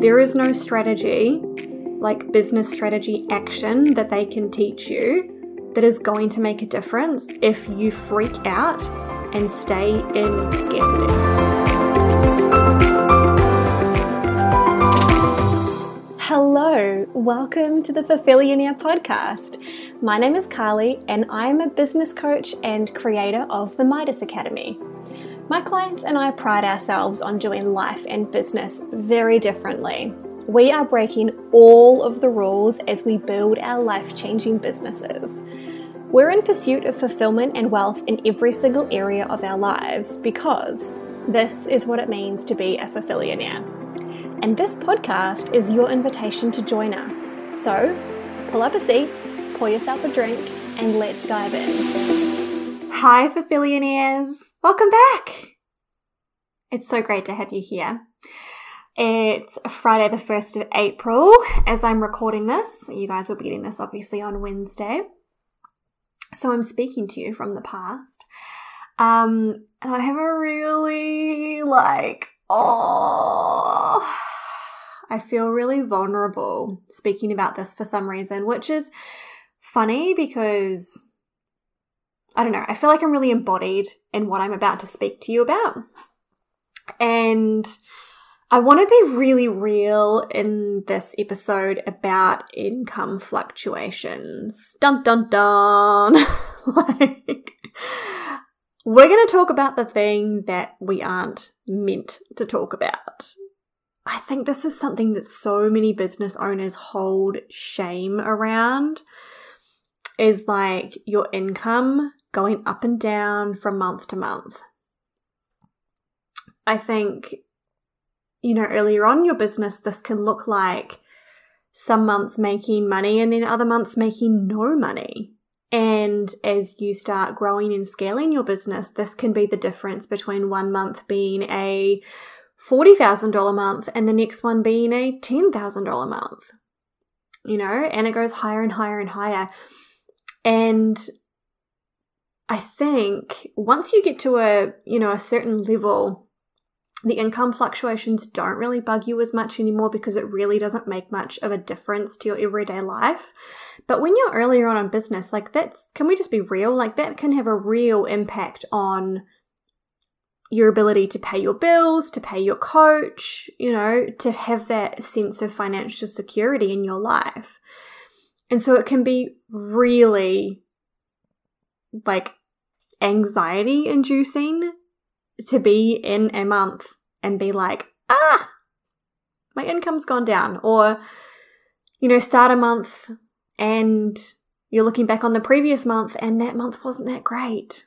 There is no strategy, like business strategy action, that they can teach you that is going to make a difference if you freak out and stay in scarcity. Hello, welcome to the Fulfillionaire podcast. My name is Carly, and I'm a business coach and creator of the Midas Academy. My clients and I pride ourselves on doing life and business very differently. We are breaking all of the rules as we build our life changing businesses. We're in pursuit of fulfillment and wealth in every single area of our lives because this is what it means to be a fulfillionaire. And this podcast is your invitation to join us. So pull up a seat, pour yourself a drink, and let's dive in. Hi, fulfillionaires! Welcome back! It's so great to have you here. It's Friday, the 1st of April, as I'm recording this. You guys will be getting this obviously on Wednesday. So I'm speaking to you from the past. Um, and I have a really, like, oh, I feel really vulnerable speaking about this for some reason, which is funny because I don't know, I feel like I'm really embodied in what I'm about to speak to you about. And I want to be really real in this episode about income fluctuations. Dun dun dun. like, we're going to talk about the thing that we aren't meant to talk about. I think this is something that so many business owners hold shame around is like your income going up and down from month to month. I think, you know, earlier on your business, this can look like some months making money and then other months making no money. And as you start growing and scaling your business, this can be the difference between one month being a $40,000 month and the next one being a $10,000 month. You know, and it goes higher and higher and higher. And I think once you get to a, you know, a certain level, the income fluctuations don't really bug you as much anymore because it really doesn't make much of a difference to your everyday life. But when you're earlier on in business, like that's, can we just be real? Like that can have a real impact on your ability to pay your bills, to pay your coach, you know, to have that sense of financial security in your life. And so it can be really like anxiety inducing to be in a month and be like, ah, my income's gone down. Or, you know, start a month and you're looking back on the previous month and that month wasn't that great.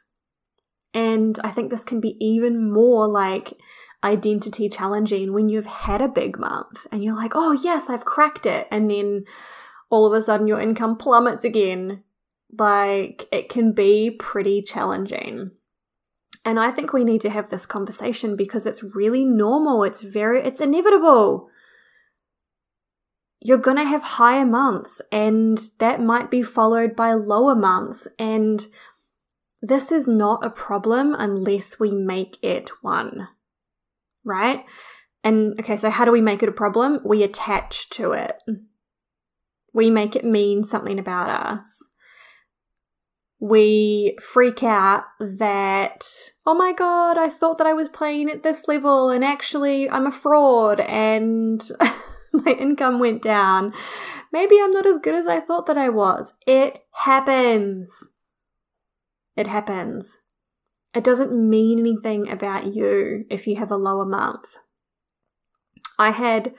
And I think this can be even more like identity challenging when you've had a big month and you're like, oh, yes, I've cracked it. And then all of a sudden your income plummets again like, it can be pretty challenging. And I think we need to have this conversation because it's really normal. It's very, it's inevitable. You're going to have higher months and that might be followed by lower months. And this is not a problem unless we make it one, right? And okay, so how do we make it a problem? We attach to it. We make it mean something about us we freak out that, oh my god, I thought that I was playing at this level and actually I'm a fraud and my income went down. Maybe I'm not as good as I thought that I was. It happens. It happens. It doesn't mean anything about you if you have a lower month. I had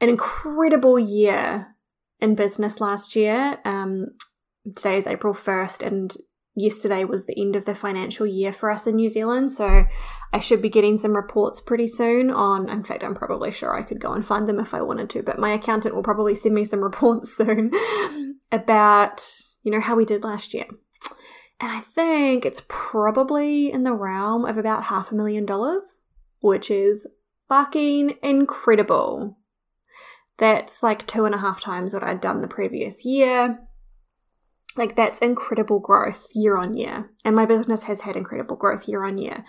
an incredible year in business last year. Um, today is April 1st and yesterday was the end of the financial year for us in New Zealand. So I should be getting some reports pretty soon on, in fact, I'm probably sure I could go and find them if I wanted to, but my accountant will probably send me some reports soon about, you know, how we did last year. And I think it's probably in the realm of about half a million dollars, which is fucking incredible. That's like two and a half times what I'd done the previous year. Like that's incredible growth year on year. And my business has had incredible growth year on year.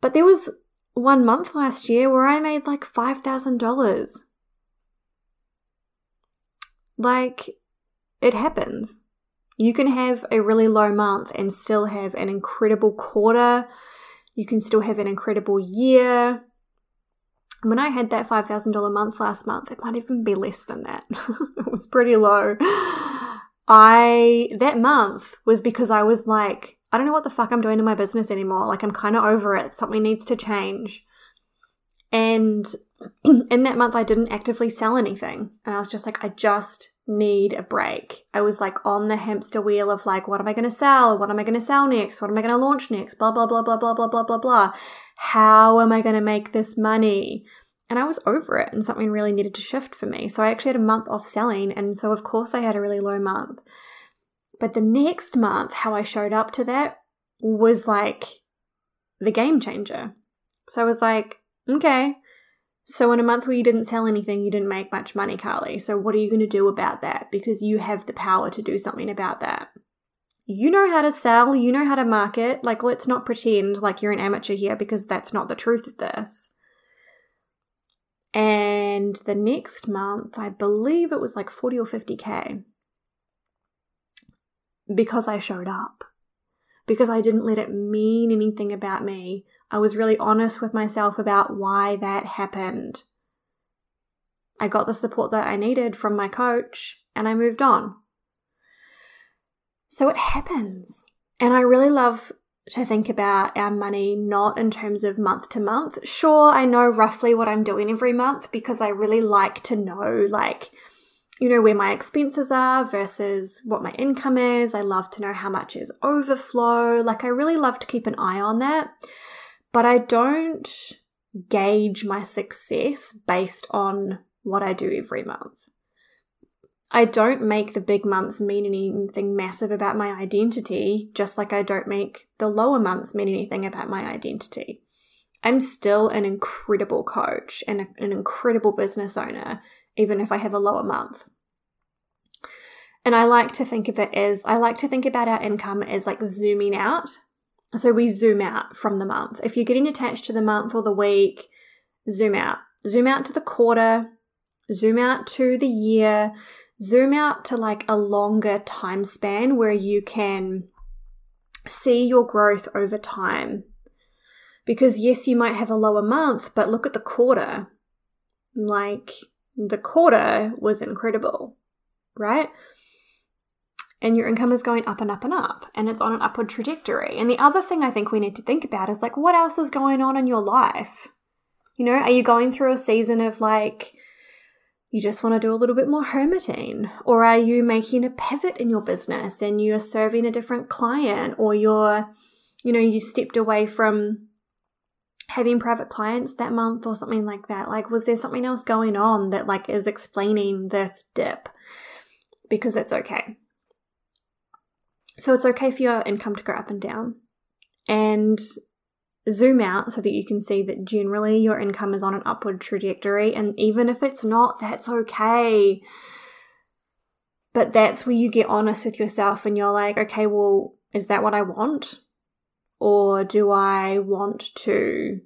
But there was one month last year where I made like $5,000. Like, it happens. You can have a really low month and still have an incredible quarter. You can still have an incredible year. When I had that $5,000 month last month, it might even be less than that. it was pretty low. I, that month was because I was like, I don't know what the fuck I'm doing in my business anymore. Like, I'm kind of over it. Something needs to change. And in that month, I didn't actively sell anything. And I was just like, I just need a break. I was like on the hamster wheel of like, what am I going to sell? What am I going to sell next? What am I going to launch next? Blah, blah, blah, blah, blah, blah, blah, blah, blah. How am I going to make this money? And I was over it and something really needed to shift for me. So I actually had a month off selling. And so, of course, I had a really low month. But the next month, how I showed up to that was like the game changer. So I was like, okay, so, in a month where you didn't sell anything, you didn't make much money, Carly. So, what are you going to do about that? Because you have the power to do something about that. You know how to sell, you know how to market. Like, let's not pretend like you're an amateur here because that's not the truth of this. And the next month, I believe it was like 40 or 50K because I showed up, because I didn't let it mean anything about me. I was really honest with myself about why that happened. I got the support that I needed from my coach and I moved on. So it happens. And I really love to think about our money not in terms of month to month. Sure, I know roughly what I'm doing every month because I really like to know, like, you know, where my expenses are versus what my income is. I love to know how much is overflow. Like, I really love to keep an eye on that but I don't gauge my success based on what I do every month. I don't make the big months mean anything massive about my identity, just like I don't make the lower months mean anything about my identity. I'm still an incredible coach and an incredible business owner, even if I have a lower month. And I like to think of it as I like to think about our income as like zooming out so we zoom out from the month. If you're getting attached to the month or the week, zoom out. Zoom out to the quarter, zoom out to the year, zoom out to like a longer time span where you can see your growth over time. Because yes, you might have a lower month, but look at the quarter. Like the quarter was incredible, right? and your income is going up and up and up and it's on an upward trajectory. And the other thing I think we need to think about is like, what else is going on in your life? You know, are you going through a season of like, you just want to do a little bit more hermiting? Or are you making a pivot in your business and you're serving a different client or you're, you know, you stepped away from having private clients that month or something like that? Like, was there something else going on that like is explaining this dip? Because it's okay. So it's okay for your income to go up and down. And zoom out so that you can see that generally your income is on an upward trajectory. And even if it's not, that's okay. But that's where you get honest with yourself and you're like, okay, well, is that what I want? Or do I want to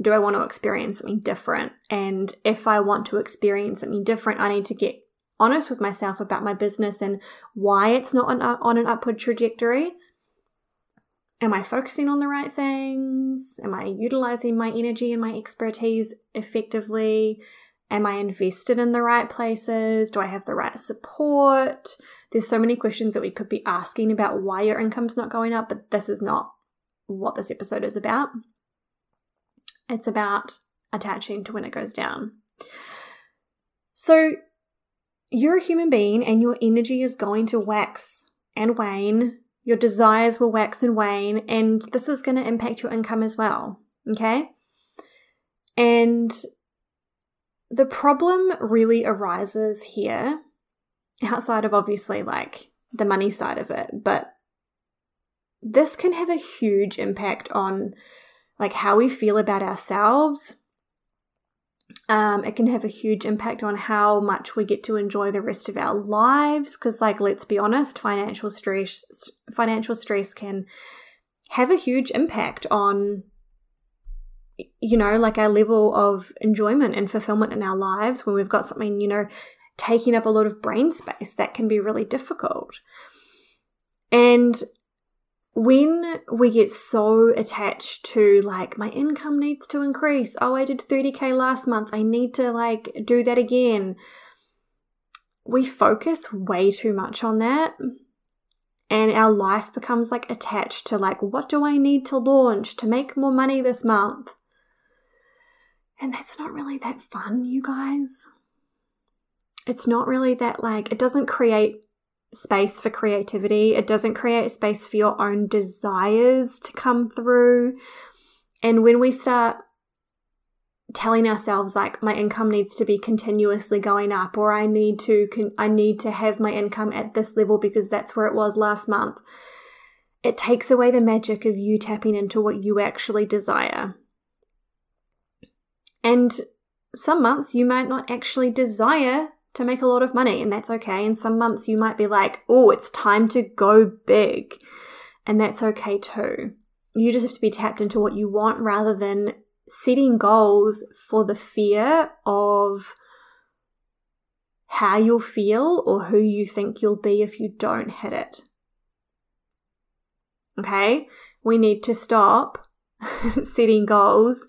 do I want to experience something different? And if I want to experience something different, I need to get honest with myself about my business and why it's not on, uh, on an upward trajectory. Am I focusing on the right things? Am I utilizing my energy and my expertise effectively? Am I invested in the right places? Do I have the right support? There's so many questions that we could be asking about why your income's not going up, but this is not what this episode is about. It's about attaching to when it goes down. So, you're a human being and your energy is going to wax and wane. Your desires will wax and wane, and this is going to impact your income as well. Okay? And the problem really arises here outside of obviously like the money side of it, but this can have a huge impact on like how we feel about ourselves um, it can have a huge impact on how much we get to enjoy the rest of our lives. Because, like, let's be honest, financial stress, financial stress can have a huge impact on, you know, like our level of enjoyment and fulfillment in our lives when we've got something, you know, taking up a lot of brain space, that can be really difficult. And when we get so attached to like my income needs to increase. Oh i did 30k last month. I need to like do that again. We focus way too much on that and our life becomes like attached to like what do i need to launch to make more money this month? And that's not really that fun you guys. It's not really that like it doesn't create space for creativity. It doesn't create space for your own desires to come through. And when we start telling ourselves like my income needs to be continuously going up or I need to con- I need to have my income at this level because that's where it was last month. It takes away the magic of you tapping into what you actually desire. And some months you might not actually desire to make a lot of money, and that's okay. And some months you might be like, oh, it's time to go big, and that's okay too. You just have to be tapped into what you want rather than setting goals for the fear of how you'll feel or who you think you'll be if you don't hit it. Okay? We need to stop setting goals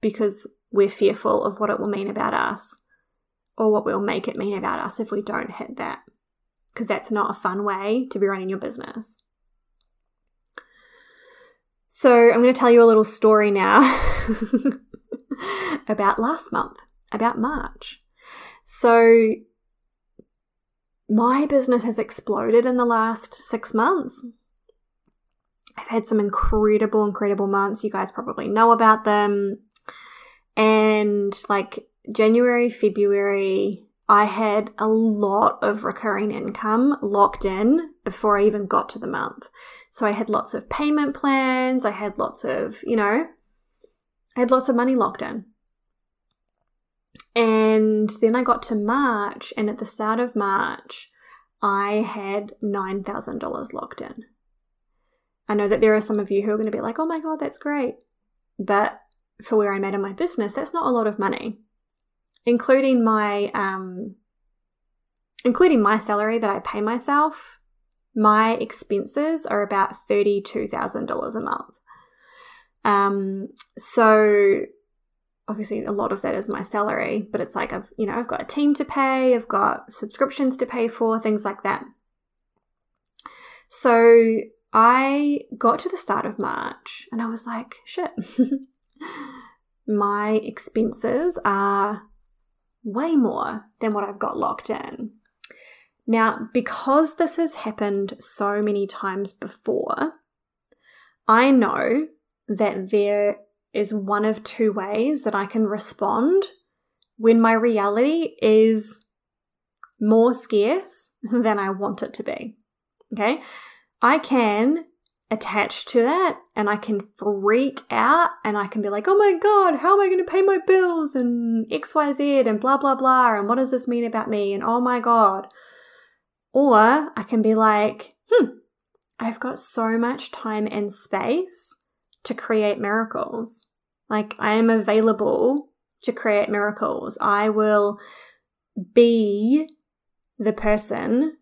because we're fearful of what it will mean about us or what we'll make it mean about us if we don't hit that. Because that's not a fun way to be running your business. So, I'm going to tell you a little story now about last month, about March. So, my business has exploded in the last six months. I've had some incredible, incredible months. You guys probably know about them. And like January, February, I had a lot of recurring income locked in before I even got to the month. So I had lots of payment plans, I had lots of, you know, I had lots of money locked in. And then I got to March, and at the start of March, I had $9,000 locked in. I know that there are some of you who are going to be like, oh my God, that's great. But for where I'm at in my business, that's not a lot of money including my um, including my salary that I pay myself, my expenses are about thirty-two thousand dollars a month. Um, so obviously a lot of that is my salary, but it's like I've you know I've got a team to pay, I've got subscriptions to pay for, things like that. So I got to the start of March and I was like, shit. my expenses are way more than what I've got locked in. Now, because this has happened so many times before, I know that there is one of two ways that I can respond when my reality is more scarce than I want it to be. Okay. I can attached to that and I can freak out and I can be like, oh my God, how am I going to pay my bills and XYZ and blah, blah, blah. And what does this mean about me? And oh my God. Or I can be like, hmm, I've got so much time and space to create miracles. Like I am available to create miracles. I will be the person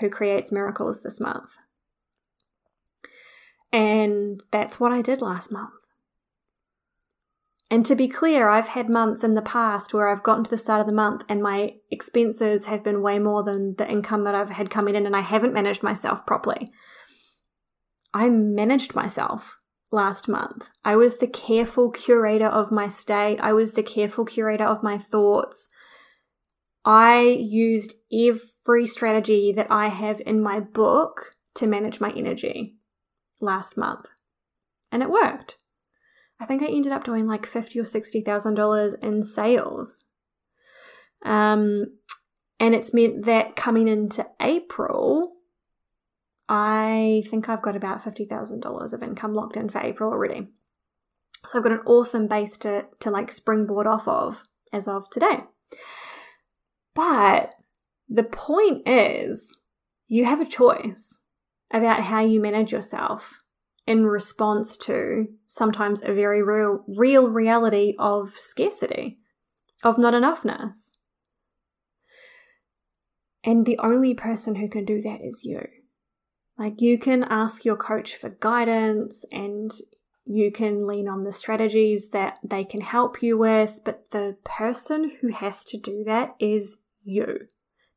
who creates miracles this month. And that's what I did last month. And to be clear, I've had months in the past where I've gotten to the start of the month and my expenses have been way more than the income that I've had coming in, and I haven't managed myself properly. I managed myself last month. I was the careful curator of my state, I was the careful curator of my thoughts. I used every strategy that I have in my book to manage my energy last month. And it worked. I think I ended up doing like fifty or sixty thousand dollars in sales. Um, and it's meant that coming into April, I think I've got about fifty thousand dollars of income locked in for April already. So I've got an awesome base to to like springboard off of as of today. But the point is, you have a choice about how you manage yourself. in response to sometimes a very real, real reality of scarcity, of not enoughness. And the only person who can do that is you. Like you can ask your coach for guidance and you can lean on the strategies that they can help you with, but the person who has to do that is you.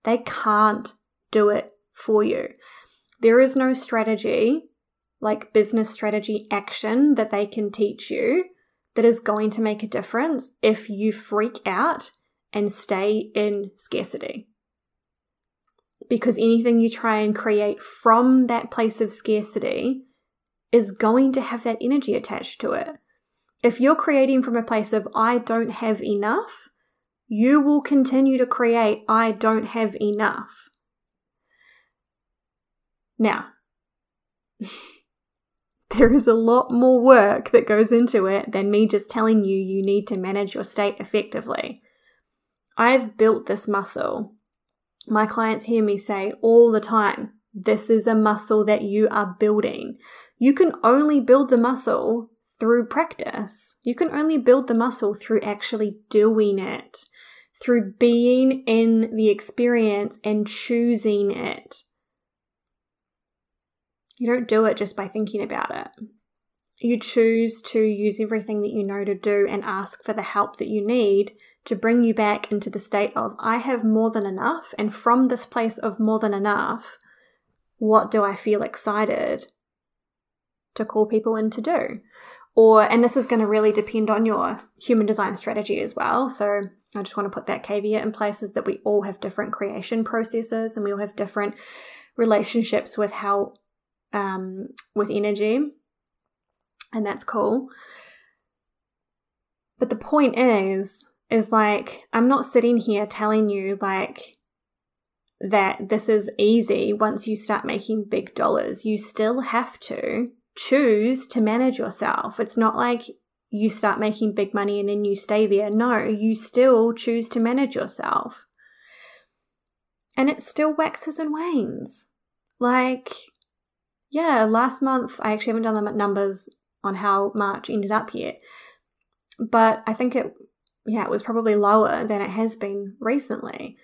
They can't do it for you. There is no strategy, like business strategy action, that they can teach you that is going to make a difference if you freak out and stay in scarcity. Because anything you try and create from that place of scarcity is going to have that energy attached to it. If you're creating from a place of, I don't have enough, you will continue to create, I don't have enough. Now, there is a lot more work that goes into it than me just telling you you need to manage your state effectively. I've built this muscle. My clients hear me say all the time, this is a muscle that you are building. You can only build the muscle through practice. You can only build the muscle through actually doing it, through being in the experience and choosing it. You don't do it just by thinking about it. You choose to use everything that you know to do and ask for the help that you need to bring you back into the state of, I have more than enough. And from this place of more than enough, what do I feel excited to call people in to do? Or, and this is going to really depend on your human design strategy as well. So I just want to put that caveat in place is that we all have different creation processes and we all have different relationships with how um, with energy, and that's cool. But the point is, is like, I'm not sitting here telling you like that this is easy once you start making big dollars. You still have to choose to manage yourself. It's not like you start making big money and then you stay there. No, you still choose to manage yourself. And it still waxes and wanes. Like, yeah, last month I actually haven't done the numbers on how March ended up yet, but I think it, yeah, it was probably lower than it has been recently.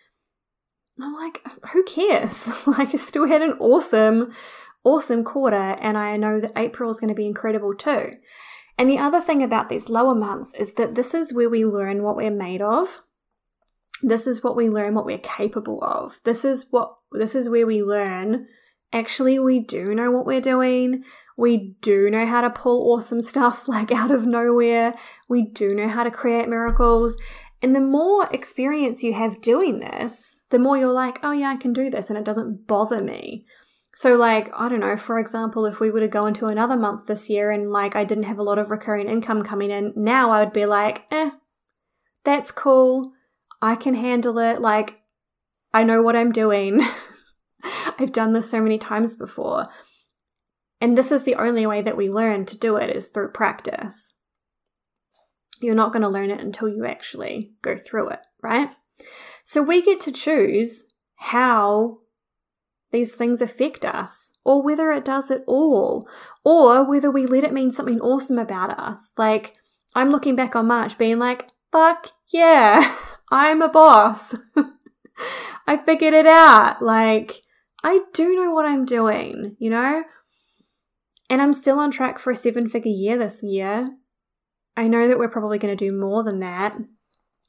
I'm like, who cares? like, I still had an awesome, awesome quarter, and I know that April is going to be incredible too. And the other thing about these lower months is that this is where we learn what we're made of. This is what we learn what we're capable of. This is what this is where we learn actually we do know what we're doing. We do know how to pull awesome stuff like out of nowhere. We do know how to create miracles. And the more experience you have doing this, the more you're like, oh yeah, I can do this and it doesn't bother me. So, like, I don't know, for example, if we were to go into another month this year and like I didn't have a lot of recurring income coming in, now I would be like, eh, that's cool. I can handle it. Like, I know what I'm doing. I've done this so many times before. And this is the only way that we learn to do it is through practice. You're not going to learn it until you actually go through it, right? So we get to choose how these things affect us, or whether it does at all, or whether we let it mean something awesome about us. Like, I'm looking back on March being like, fuck yeah, I'm a boss. I figured it out. Like, I do know what I'm doing, you know? And I'm still on track for a seven figure year this year. I know that we're probably going to do more than that.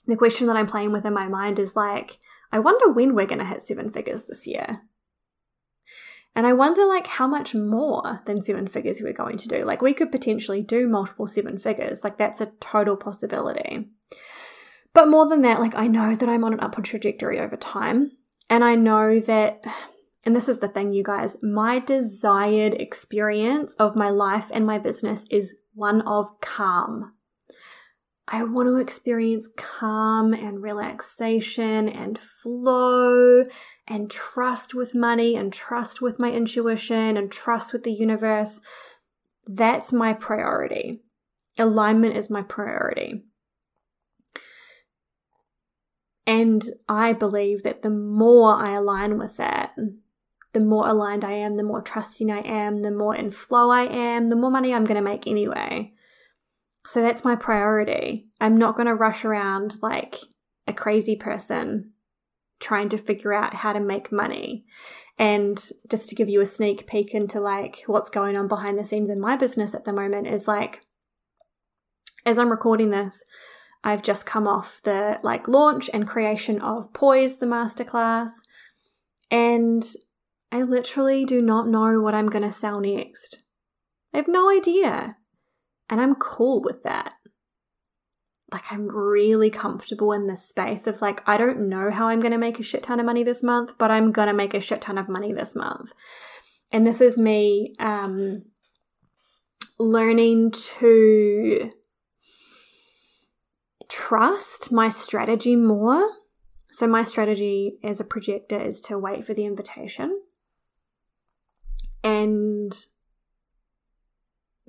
The question that I'm playing with in my mind is like, I wonder when we're going to hit seven figures this year. And I wonder like how much more than seven figures we're going to do. Like we could potentially do multiple seven figures. Like that's a total possibility. But more than that, like I know that I'm on an upward trajectory over time. And I know that and this is the thing, you guys, my desired experience of my life and my business is one of calm. I want to experience calm and relaxation and flow and trust with money and trust with my intuition and trust with the universe. That's my priority. Alignment is my priority. And I believe that the more I align with that, the more aligned I am, the more trusting I am, the more in flow I am, the more money I'm going to make anyway. So that's my priority. I'm not going to rush around like a crazy person trying to figure out how to make money. And just to give you a sneak peek into like what's going on behind the scenes in my business at the moment is like as I'm recording this, I've just come off the like launch and creation of Poise the masterclass and I literally do not know what I'm going to sell next. I have no idea. And I'm cool with that. Like, I'm really comfortable in this space of like, I don't know how I'm going to make a shit ton of money this month, but I'm going to make a shit ton of money this month. And this is me um, learning to trust my strategy more. So, my strategy as a projector is to wait for the invitation. And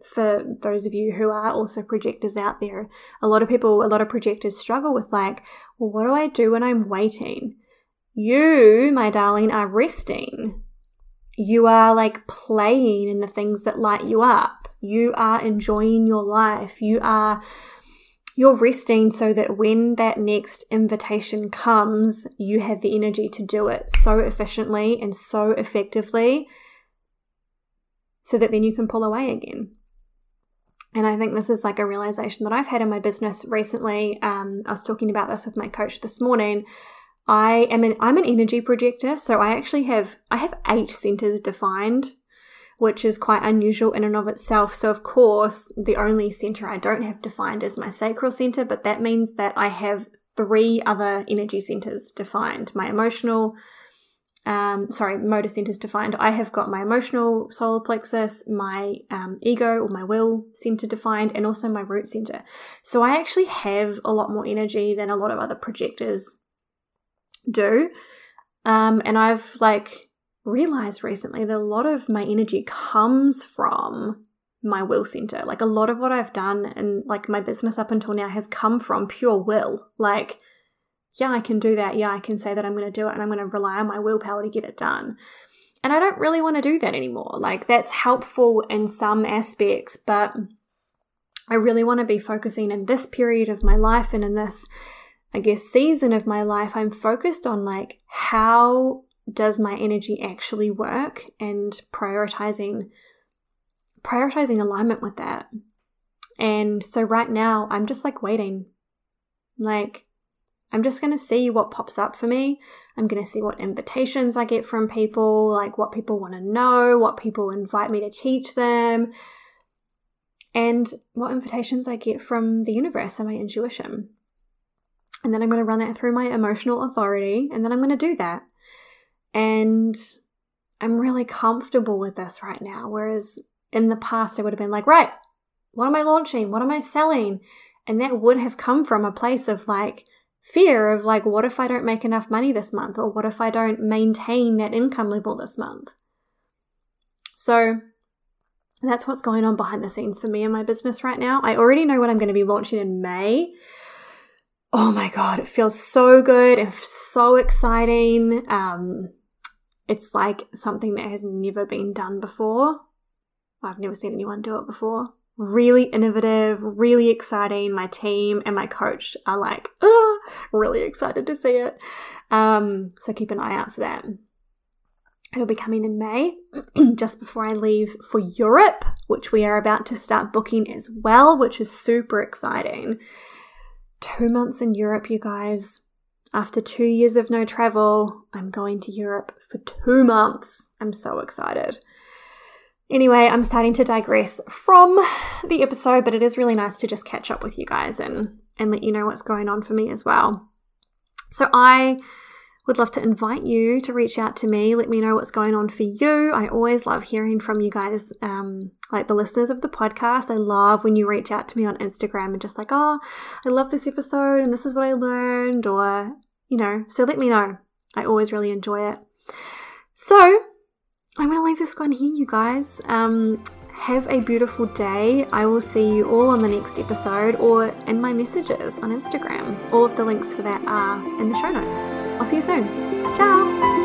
for those of you who are also projectors out there, a lot of people, a lot of projectors struggle with like, well, what do I do when I'm waiting? You, my darling, are resting. You are like playing in the things that light you up. You are enjoying your life. You are you're resting so that when that next invitation comes, you have the energy to do it so efficiently and so effectively so that then you can pull away again. And I think this is like a realization that I've had in my business recently. Um, I was talking about this with my coach this morning. I am an I'm an energy projector, so I actually have I have eight centers defined, which is quite unusual in and of itself. So of course, the only center I don't have defined is my sacral center, but that means that I have three other energy centers defined: my emotional, um, sorry, motor centers defined. I have got my emotional solar plexus, my um, ego or my will center defined, and also my root center. So I actually have a lot more energy than a lot of other projectors do. Um, and I've like realized recently that a lot of my energy comes from my will center. Like a lot of what I've done and like my business up until now has come from pure will. Like, yeah, I can do that. Yeah, I can say that I'm going to do it and I'm going to rely on my willpower to get it done. And I don't really want to do that anymore. Like, that's helpful in some aspects, but I really want to be focusing in this period of my life and in this, I guess, season of my life. I'm focused on like, how does my energy actually work and prioritizing prioritizing alignment with that. And so right now I'm just like waiting. Like I'm just going to see what pops up for me. I'm going to see what invitations I get from people, like what people want to know, what people invite me to teach them, and what invitations I get from the universe and my intuition. And then I'm going to run that through my emotional authority, and then I'm going to do that. And I'm really comfortable with this right now. Whereas in the past, I would have been like, right, what am I launching? What am I selling? And that would have come from a place of like, fear of like, what if I don't make enough money this month? Or what if I don't maintain that income level this month? So that's what's going on behind the scenes for me and my business right now. I already know what I'm going to be launching in May. Oh my God, it feels so good and so exciting. Um, it's like something that has never been done before. I've never seen anyone do it before really innovative, really exciting. My team and my coach are like, oh, really excited to see it. Um, so keep an eye out for that. It'll be coming in May, just before I leave for Europe, which we are about to start booking as well, which is super exciting. Two months in Europe, you guys. After two years of no travel, I'm going to Europe for two months. I'm so excited. Anyway, I'm starting to digress from the episode, but it is really nice to just catch up with you guys and, and let you know what's going on for me as well. So, I would love to invite you to reach out to me. Let me know what's going on for you. I always love hearing from you guys, um, like the listeners of the podcast. I love when you reach out to me on Instagram and just like, oh, I love this episode and this is what I learned, or, you know, so let me know. I always really enjoy it. So, I'm going to leave this one here, you guys. Um, have a beautiful day. I will see you all on the next episode or in my messages on Instagram. All of the links for that are in the show notes. I'll see you soon. Ciao.